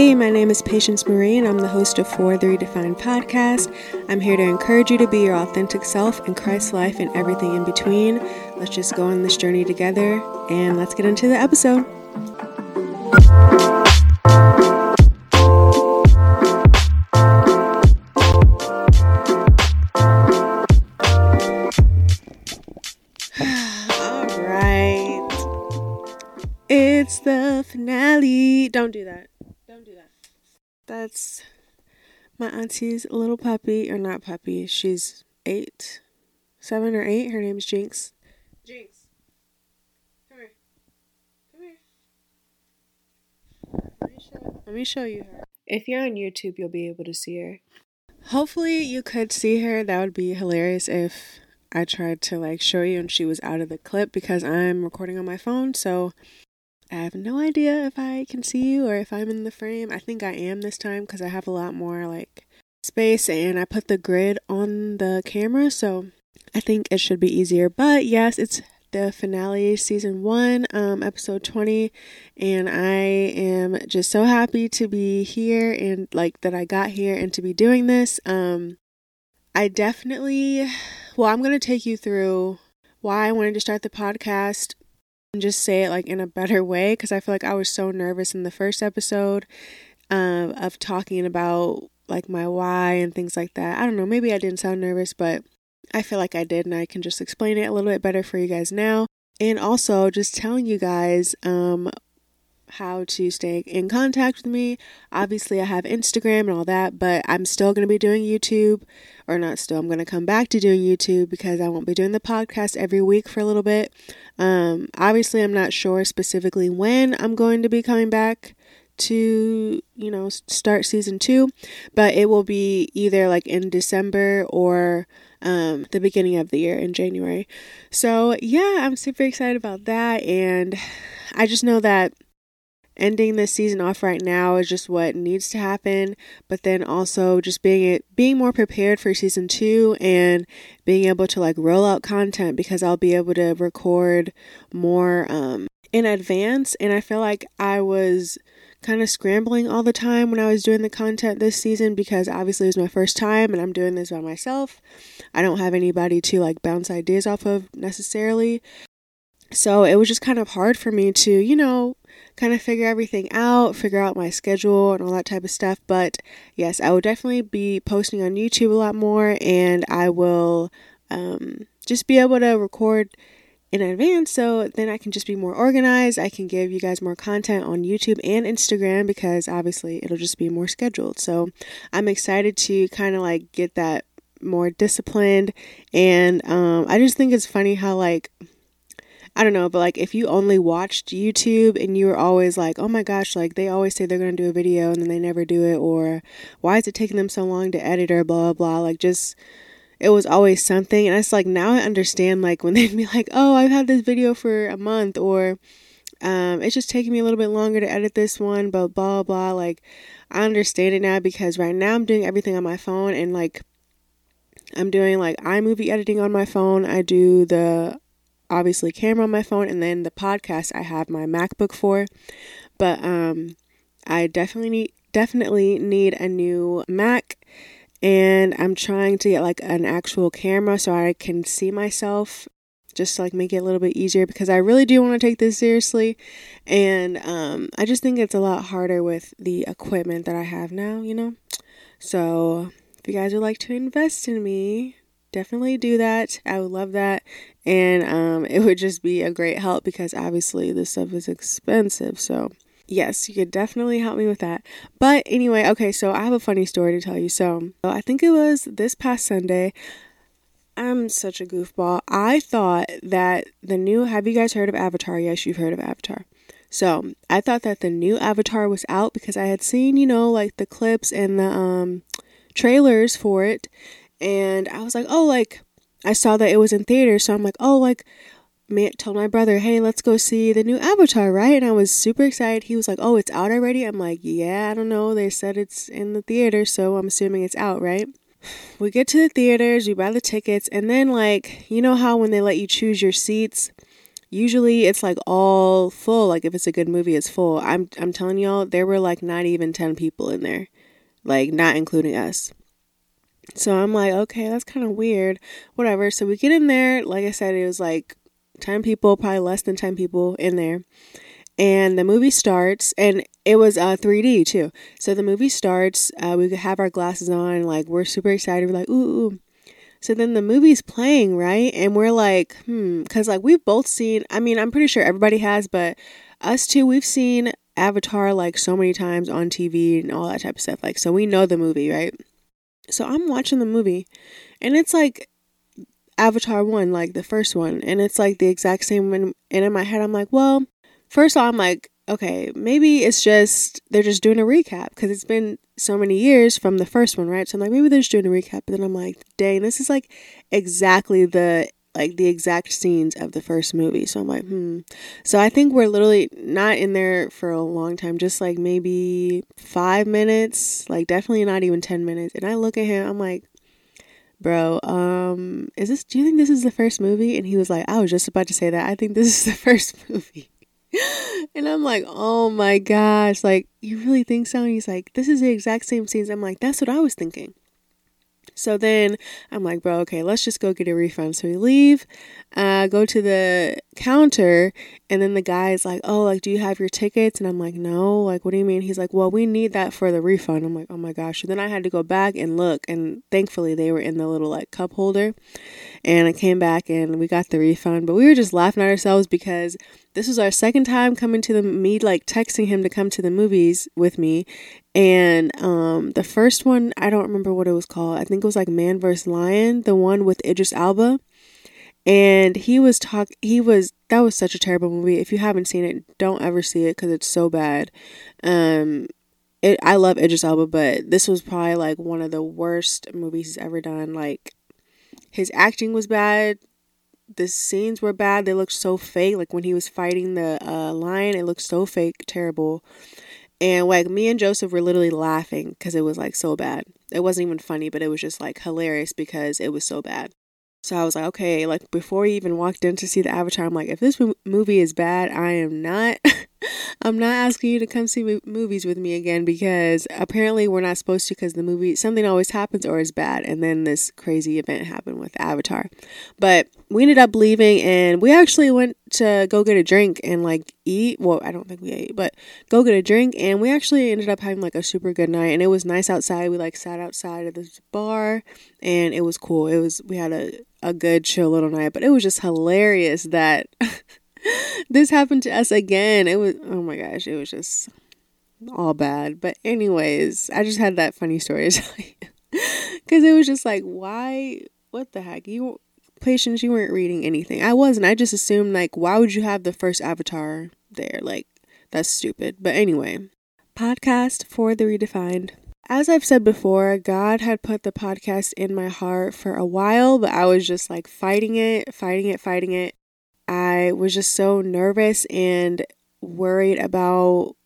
Hey, my name is Patience Marie, and I'm the host of For the Redefined podcast. I'm here to encourage you to be your authentic self in Christ's life and everything in between. Let's just go on this journey together, and let's get into the episode. All right. It's the finale. Don't do that. Don't do that. That's my auntie's little puppy, or not puppy. She's eight, seven or eight. Her name's Jinx. Jinx, come here. Come here. Let me show, let me show you her. If you're on YouTube, you'll be able to see her. Hopefully, you could see her. That would be hilarious if I tried to like show you and she was out of the clip because I'm recording on my phone. So I have no idea if I can see you or if I'm in the frame. I think I am this time because I have a lot more like space and I put the grid on the camera. So I think it should be easier. But yes, it's the finale, season one, um, episode 20. And I am just so happy to be here and like that I got here and to be doing this. Um, I definitely, well, I'm going to take you through why I wanted to start the podcast and just say it like in a better way because I feel like I was so nervous in the first episode um, of talking about like my why and things like that. I don't know, maybe I didn't sound nervous, but I feel like I did and I can just explain it a little bit better for you guys now. And also just telling you guys um, how to stay in contact with me. Obviously, I have Instagram and all that, but I'm still going to be doing YouTube, or not still, I'm going to come back to doing YouTube because I won't be doing the podcast every week for a little bit. Um, obviously, I'm not sure specifically when I'm going to be coming back to you know start season two but it will be either like in december or um, the beginning of the year in january so yeah i'm super excited about that and i just know that ending this season off right now is just what needs to happen but then also just being it being more prepared for season 2 and being able to like roll out content because I'll be able to record more um in advance and I feel like I was kind of scrambling all the time when I was doing the content this season because obviously it was my first time and I'm doing this by myself. I don't have anybody to like bounce ideas off of necessarily. So it was just kind of hard for me to, you know, kind of figure everything out, figure out my schedule and all that type of stuff. But yes, I will definitely be posting on YouTube a lot more and I will um, just be able to record in advance so then I can just be more organized. I can give you guys more content on YouTube and Instagram because obviously it'll just be more scheduled. So I'm excited to kind of like get that more disciplined and um, I just think it's funny how like I don't know, but like if you only watched YouTube and you were always like, oh my gosh, like they always say they're going to do a video and then they never do it, or why is it taking them so long to edit or blah, blah, blah. Like just, it was always something. And it's like now I understand like when they'd be like, oh, I've had this video for a month, or um, it's just taking me a little bit longer to edit this one, but blah, blah. Like I understand it now because right now I'm doing everything on my phone and like, I'm doing like iMovie editing on my phone. I do the obviously camera on my phone and then the podcast I have my MacBook for. But um I definitely need definitely need a new Mac and I'm trying to get like an actual camera so I can see myself just to like make it a little bit easier because I really do want to take this seriously and um I just think it's a lot harder with the equipment that I have now, you know. So, if you guys would like to invest in me, definitely do that. I would love that. And um, it would just be a great help because obviously this stuff is expensive. So, yes, you could definitely help me with that. But anyway, okay, so I have a funny story to tell you. So, I think it was this past Sunday. I'm such a goofball. I thought that the new, have you guys heard of Avatar? Yes, you've heard of Avatar. So, I thought that the new Avatar was out because I had seen, you know, like the clips and the um trailers for it and I was like, oh, like I saw that it was in theaters, so I'm like, oh, like man told my brother, hey, let's go see the new Avatar, right? And I was super excited. He was like, oh, it's out already. I'm like, yeah, I don't know. They said it's in the theater, so I'm assuming it's out, right? We get to the theaters, we buy the tickets, and then like you know how when they let you choose your seats usually it's like all full. Like if it's a good movie, it's full. I'm I'm telling y'all, there were like not even ten people in there, like not including us. So I'm like, okay, that's kind of weird. Whatever. So we get in there. Like I said, it was like 10 people, probably less than 10 people in there. And the movie starts, and it was uh, 3D too. So the movie starts, uh, we have our glasses on, like we're super excited. We're like, ooh. So then the movie's playing, right? And we're like, hmm, because like we've both seen, I mean, I'm pretty sure everybody has, but us two, we've seen Avatar like so many times on TV and all that type of stuff. Like, so we know the movie, right? So I'm watching the movie, and it's like Avatar 1, like the first one, and it's like the exact same. One. And in my head, I'm like, well, first of all, I'm like, okay, maybe it's just they're just doing a recap because it's been so many years from the first one, right? So I'm like, maybe they're just doing a recap. But then I'm like, dang, this is like exactly the like the exact scenes of the first movie. So I'm like, hmm. So I think we're literally not in there for a long time, just like maybe five minutes, like definitely not even 10 minutes. And I look at him, I'm like, bro, um, is this, do you think this is the first movie? And he was like, I was just about to say that. I think this is the first movie. and I'm like, oh my gosh, like, you really think so? And he's like, this is the exact same scenes. I'm like, that's what I was thinking. So then I'm like, bro, okay, let's just go get a refund. So we leave, uh, go to the counter, and then the guy is like, oh, like, do you have your tickets? And I'm like, no, like, what do you mean? He's like, well, we need that for the refund. I'm like, oh my gosh. So then I had to go back and look, and thankfully they were in the little like cup holder. And I came back and we got the refund, but we were just laughing at ourselves because this was our second time coming to the me like texting him to come to the movies with me. And um the first one i don't remember what it was called. I think it was like man vs. Lion the one with idris elba. And he was talk he was that was such a terrible movie. If you haven't seen it don't ever see it because it's so bad. Um it i love idris elba but this was probably like one of the worst movies he's ever done. Like his acting was bad the scenes were bad. They looked so fake. Like when he was fighting the uh, lion, it looked so fake, terrible. And like me and Joseph were literally laughing because it was like so bad. It wasn't even funny, but it was just like hilarious because it was so bad. So I was like, okay, like before he even walked in to see the Avatar, I'm like, if this movie is bad, I am not, I'm not asking you to come see movies with me again because apparently we're not supposed to because the movie something always happens or is bad, and then this crazy event happened with Avatar. But we ended up leaving, and we actually went to go get a drink and like eat. Well, I don't think we ate, but go get a drink, and we actually ended up having like a super good night, and it was nice outside. We like sat outside of this bar, and it was cool. It was we had a a good chill little night, but it was just hilarious that this happened to us again. It was oh my gosh, it was just all bad. But anyways, I just had that funny story because it was just like, why? What the heck? You patience, you weren't reading anything. I wasn't. I just assumed like, why would you have the first avatar there? Like, that's stupid. But anyway, podcast for the redefined. As I've said before, God had put the podcast in my heart for a while, but I was just like fighting it, fighting it, fighting it. I was just so nervous and worried about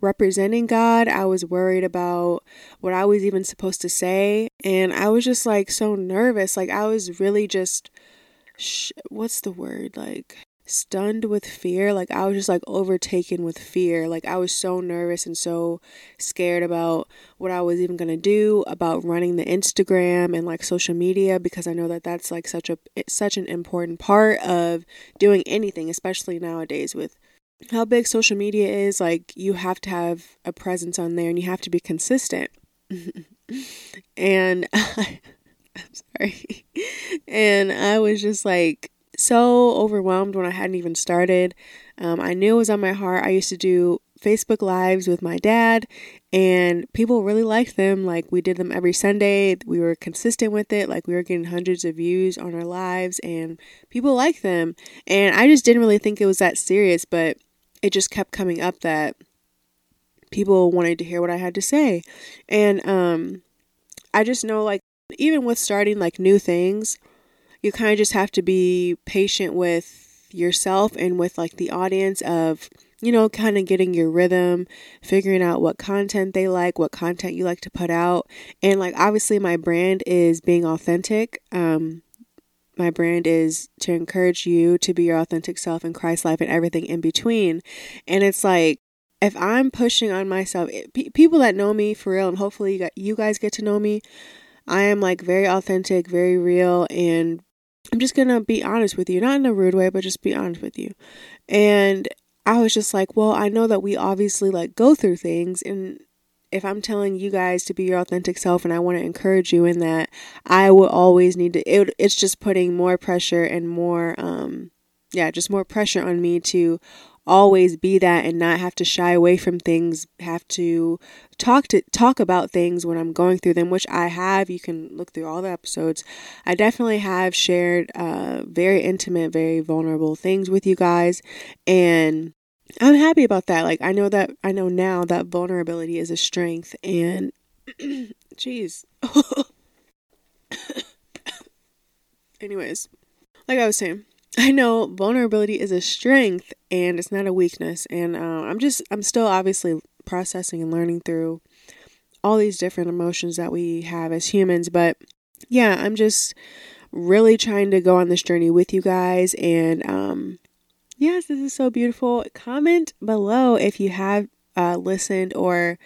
representing God. I was worried about what I was even supposed to say. And I was just like so nervous. Like, I was really just, sh- what's the word? Like, stunned with fear. Like I was just like overtaken with fear. Like I was so nervous and so scared about what I was even going to do about running the Instagram and like social media because I know that that's like such a such an important part of doing anything, especially nowadays with how big social media is. Like you have to have a presence on there and you have to be consistent. and I'm sorry. And I was just like so overwhelmed when I hadn't even started. Um, I knew it was on my heart. I used to do Facebook Lives with my dad, and people really liked them. Like, we did them every Sunday. We were consistent with it. Like, we were getting hundreds of views on our lives, and people liked them. And I just didn't really think it was that serious, but it just kept coming up that people wanted to hear what I had to say. And um, I just know, like, even with starting like new things, you kind of just have to be patient with yourself and with like the audience of you know kind of getting your rhythm figuring out what content they like what content you like to put out and like obviously my brand is being authentic um my brand is to encourage you to be your authentic self in Christ life and everything in between. And it's like if I'm pushing on myself, it, people that know me for real, and hopefully you, got, you guys get to know me, I am like very authentic, very real, and I'm just gonna be honest with you, not in a rude way, but just be honest with you. And I was just like, well, I know that we obviously like go through things, and if I'm telling you guys to be your authentic self and I want to encourage you in that, I will always need to, it, it's just putting more pressure and more, um, yeah, just more pressure on me to always be that and not have to shy away from things have to talk to talk about things when i'm going through them which i have. You can look through all the episodes. I definitely have shared uh, very intimate very vulnerable things with you guys and i'm happy about that. Like i know that i know now that vulnerability is a strength and jeez. Anyways like i was saying I know vulnerability is a strength and it's not a weakness. And uh, I'm just, I'm still obviously processing and learning through all these different emotions that we have as humans. But yeah, I'm just really trying to go on this journey with you guys. And um, yes, this is so beautiful. Comment below if you have uh, listened or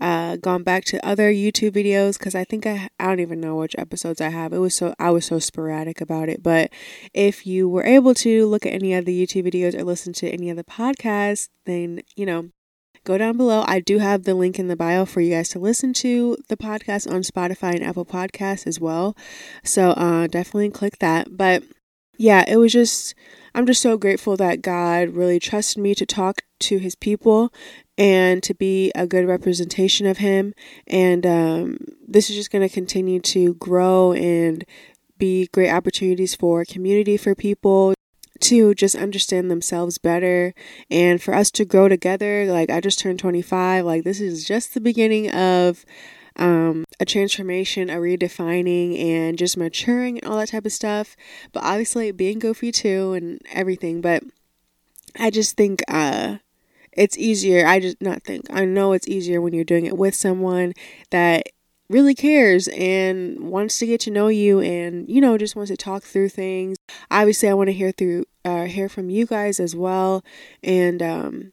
uh, gone back to other YouTube videos because I think I I don't even know which episodes I have. It was so I was so sporadic about it. But if you were able to look at any of the YouTube videos or listen to any of the podcasts, then you know go down below. I do have the link in the bio for you guys to listen to the podcast on Spotify and Apple Podcasts as well. So uh, definitely click that. But yeah, it was just I'm just so grateful that God really trusted me to talk to his people and to be a good representation of him. And um, this is just going to continue to grow and be great opportunities for community for people to just understand themselves better and for us to grow together. Like, I just turned 25. Like, this is just the beginning of um, a transformation, a redefining, and just maturing and all that type of stuff. But obviously, being goofy too and everything. But I just think, uh, it's easier. I just not think. I know it's easier when you're doing it with someone that really cares and wants to get to know you and you know just wants to talk through things. Obviously, I want to hear through uh, hear from you guys as well and um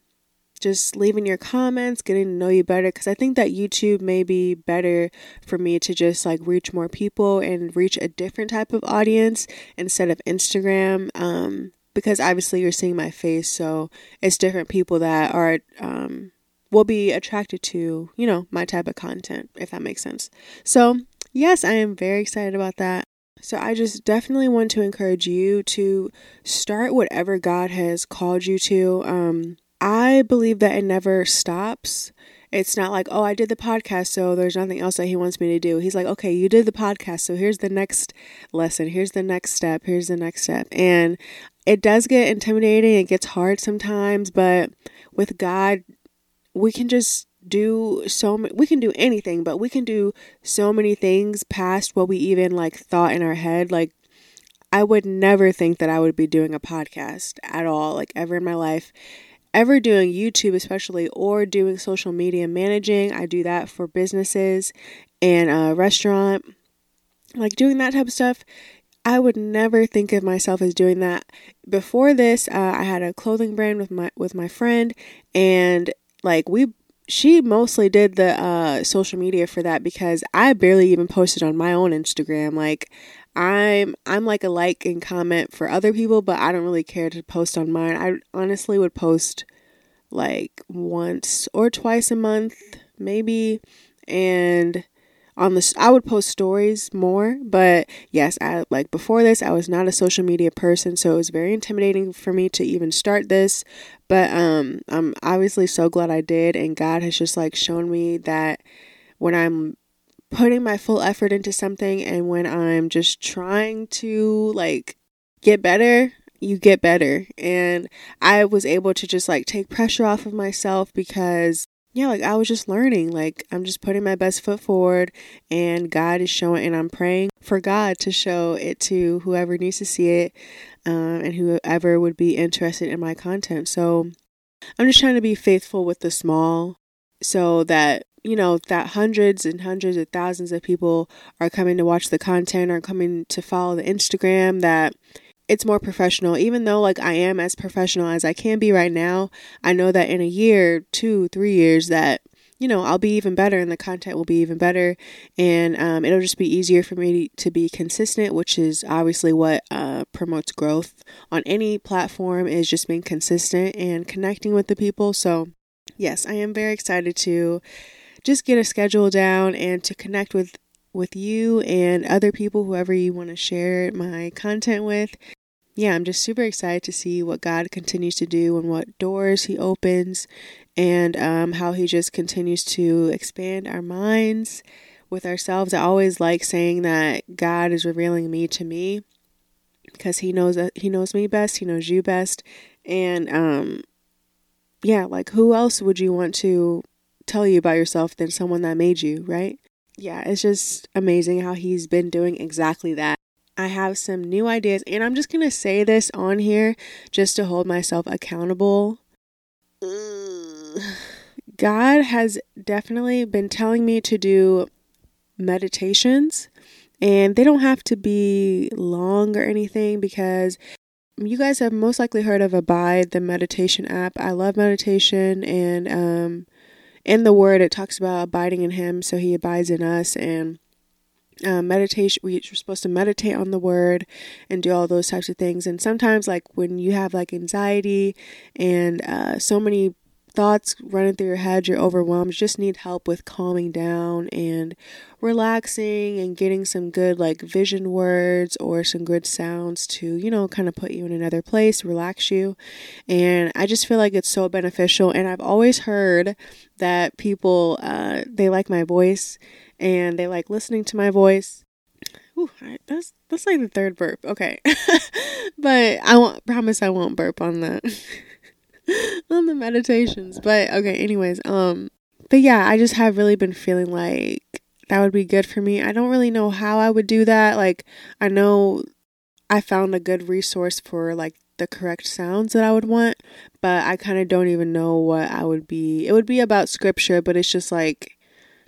just leaving your comments, getting to know you better because I think that YouTube may be better for me to just like reach more people and reach a different type of audience instead of Instagram. Um, because obviously you're seeing my face, so it's different people that are um, will be attracted to you know my type of content, if that makes sense. So yes, I am very excited about that. So I just definitely want to encourage you to start whatever God has called you to. Um, I believe that it never stops. It's not like, oh, I did the podcast, so there's nothing else that he wants me to do. He's like, okay, you did the podcast, so here's the next lesson, here's the next step, here's the next step. And it does get intimidating, it gets hard sometimes, but with God, we can just do so we can do anything, but we can do so many things past what we even like thought in our head. Like I would never think that I would be doing a podcast at all, like ever in my life. Ever doing YouTube, especially, or doing social media managing. I do that for businesses and a restaurant. Like doing that type of stuff I would never think of myself as doing that. Before this, uh, I had a clothing brand with my with my friend, and like we, she mostly did the uh, social media for that because I barely even posted on my own Instagram. Like I'm I'm like a like and comment for other people, but I don't really care to post on mine. I honestly would post like once or twice a month, maybe, and on the I would post stories more, but yes, I like before this I was not a social media person, so it was very intimidating for me to even start this. But um I'm obviously so glad I did and God has just like shown me that when I'm putting my full effort into something and when I'm just trying to like get better, you get better. And I was able to just like take pressure off of myself because yeah, like I was just learning. Like I'm just putting my best foot forward, and God is showing, and I'm praying for God to show it to whoever needs to see it, uh, and whoever would be interested in my content. So I'm just trying to be faithful with the small, so that you know, that hundreds and hundreds of thousands of people are coming to watch the content or coming to follow the Instagram that it's more professional. Even though like I am as professional as I can be right now, I know that in a year, two, three years that you know, I'll be even better and the content will be even better. And um, it'll just be easier for me to be consistent, which is obviously what uh, promotes growth on any platform, is just being consistent and connecting with the people. So, yes, I am very excited to just get a schedule down and to connect with with you and other people whoever you want to share my content with yeah, I'm just super excited to see what God continues to do and what doors He opens and um, how He just continues to expand our minds with ourselves. I always like saying that God is revealing me to me because He knows that He knows me best, He knows you best, and um, yeah, like who else would you want to tell you about yourself than someone that made you, right? Yeah, it's just amazing how He's been doing exactly that. I have some new ideas, and I'm just gonna say this on here just to hold myself accountable. God has definitely been telling me to do meditations, and they don't have to be long or anything because you guys have most likely heard of Abide, the meditation app. I love meditation, and um, in the Word, it talks about abiding in Him, so He abides in us, and uh, meditation we're supposed to meditate on the word and do all those types of things. And sometimes like when you have like anxiety and uh, so many thoughts running through your head you're overwhelmed just need help with calming down and relaxing and getting some good like vision words or some good sounds to you know kind of put you in another place relax you and i just feel like it's so beneficial and i've always heard that people uh, they like my voice and they like listening to my voice. Ooh, that's that's like the third burp. Okay, but I won't promise I won't burp on the on the meditations. But okay, anyways, um, but yeah, I just have really been feeling like that would be good for me. I don't really know how I would do that. Like, I know I found a good resource for like the correct sounds that I would want, but I kind of don't even know what I would be. It would be about scripture, but it's just like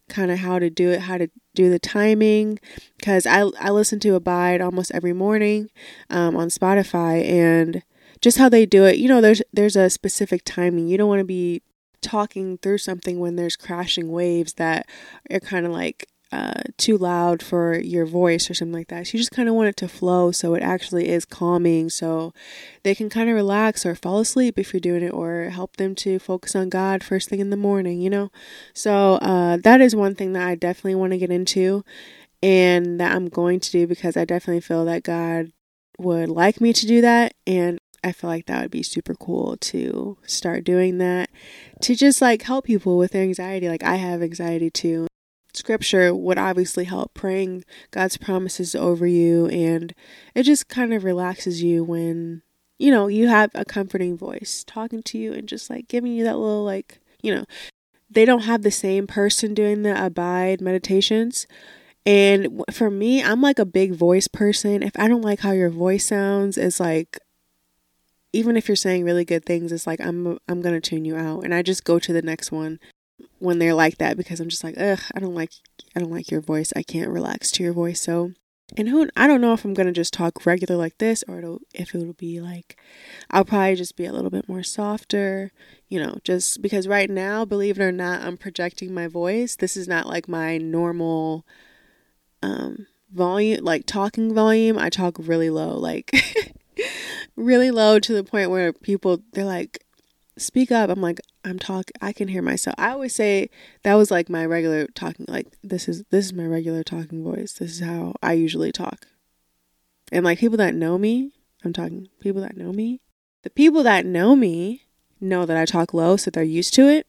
kind of how to do it, how to do the timing. Because I, I listen to Abide almost every morning um, on Spotify and just how they do it. You know, there's there's a specific timing. You don't want to be talking through something when there's crashing waves that are kind of like uh, too loud for your voice or something like that. So you just kind of want it to flow so it actually is calming so they can kind of relax or fall asleep if you're doing it or help them to focus on God first thing in the morning, you know? So uh, that is one thing that I definitely want to get into and that I'm going to do because I definitely feel that God would like me to do that and I feel like that would be super cool to start doing that to just like help people with their anxiety. Like I have anxiety too. Scripture would obviously help praying God's promises over you and it just kind of relaxes you when you know you have a comforting voice talking to you and just like giving you that little like you know they don't have the same person doing the abide meditations. And for me I'm like a big voice person. If I don't like how your voice sounds it's like even if you're saying really good things it's like I'm I'm to tune you out and I just go to the next one when they're like that because I'm just like, ugh, I don't like I don't like your voice. I can't relax to your voice. So and who I don't know if I'm gonna just talk regular like this or it'll, if it'll be like I'll probably just be a little bit more softer, you know, just because right now, believe it or not, I'm projecting my voice. This is not like my normal um volume like talking volume. I talk really low, like really low to the point where people they're like speak up. I'm like, I'm talk I can hear myself. I always say that was like my regular talking like this is this is my regular talking voice. This is how I usually talk. And like people that know me, I'm talking people that know me. The people that know me know that I talk low so they're used to it.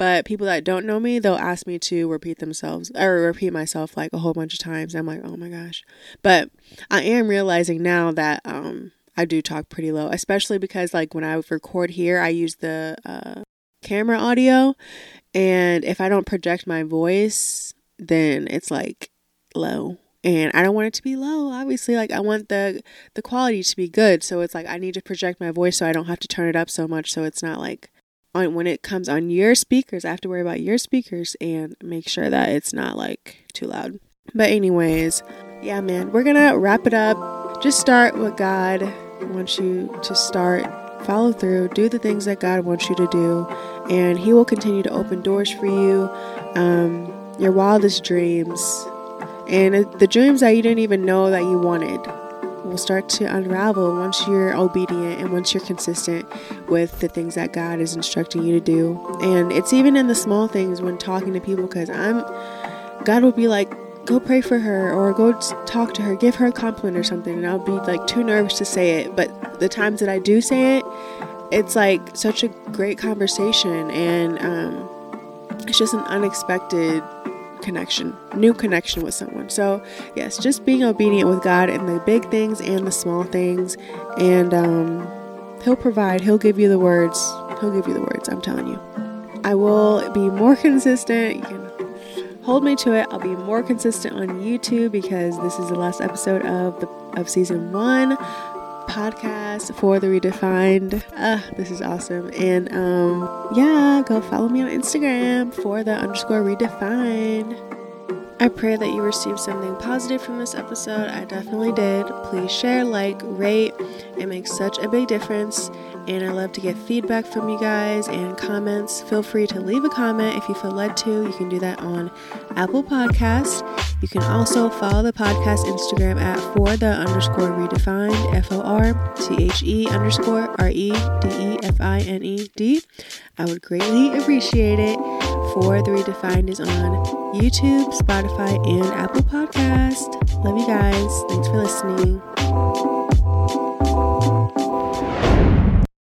But people that don't know me, they'll ask me to repeat themselves or repeat myself like a whole bunch of times. I'm like, "Oh my gosh." But I am realizing now that um I do talk pretty low, especially because like when I record here, I use the uh, camera audio, and if I don't project my voice, then it's like low, and I don't want it to be low. Obviously, like I want the the quality to be good, so it's like I need to project my voice so I don't have to turn it up so much, so it's not like on when it comes on your speakers. I have to worry about your speakers and make sure that it's not like too loud. But anyways, yeah, man, we're gonna wrap it up. Just start what God wants you to start. Follow through, do the things that God wants you to do, and He will continue to open doors for you. Um, your wildest dreams, and the dreams that you didn't even know that you wanted will start to unravel once you're obedient and once you're consistent with the things that God is instructing you to do. And it's even in the small things when talking to people because I'm God will be like go pray for her or go talk to her, give her a compliment or something and I'll be like too nervous to say it, but the times that I do say it, it's like such a great conversation and um, it's just an unexpected connection, new connection with someone. So, yes, just being obedient with God in the big things and the small things. And um, He'll provide, He'll give you the words. He'll give you the words, I'm telling you. I will be more consistent. You can hold me to it. I'll be more consistent on YouTube because this is the last episode of the of season one podcast for the redefined. Uh this is awesome. And um yeah go follow me on instagram for the underscore redefined I pray that you received something positive from this episode. I definitely did. Please share, like, rate. It makes such a big difference. And I love to get feedback from you guys and comments. Feel free to leave a comment if you feel led to. You can do that on Apple Podcasts. You can also follow the podcast Instagram at for the underscore redefined, F O R T H E underscore R E D E F I N E D. I would greatly appreciate it. For the Redefined is on YouTube, Spotify, and Apple Podcast. Love you guys. Thanks for listening.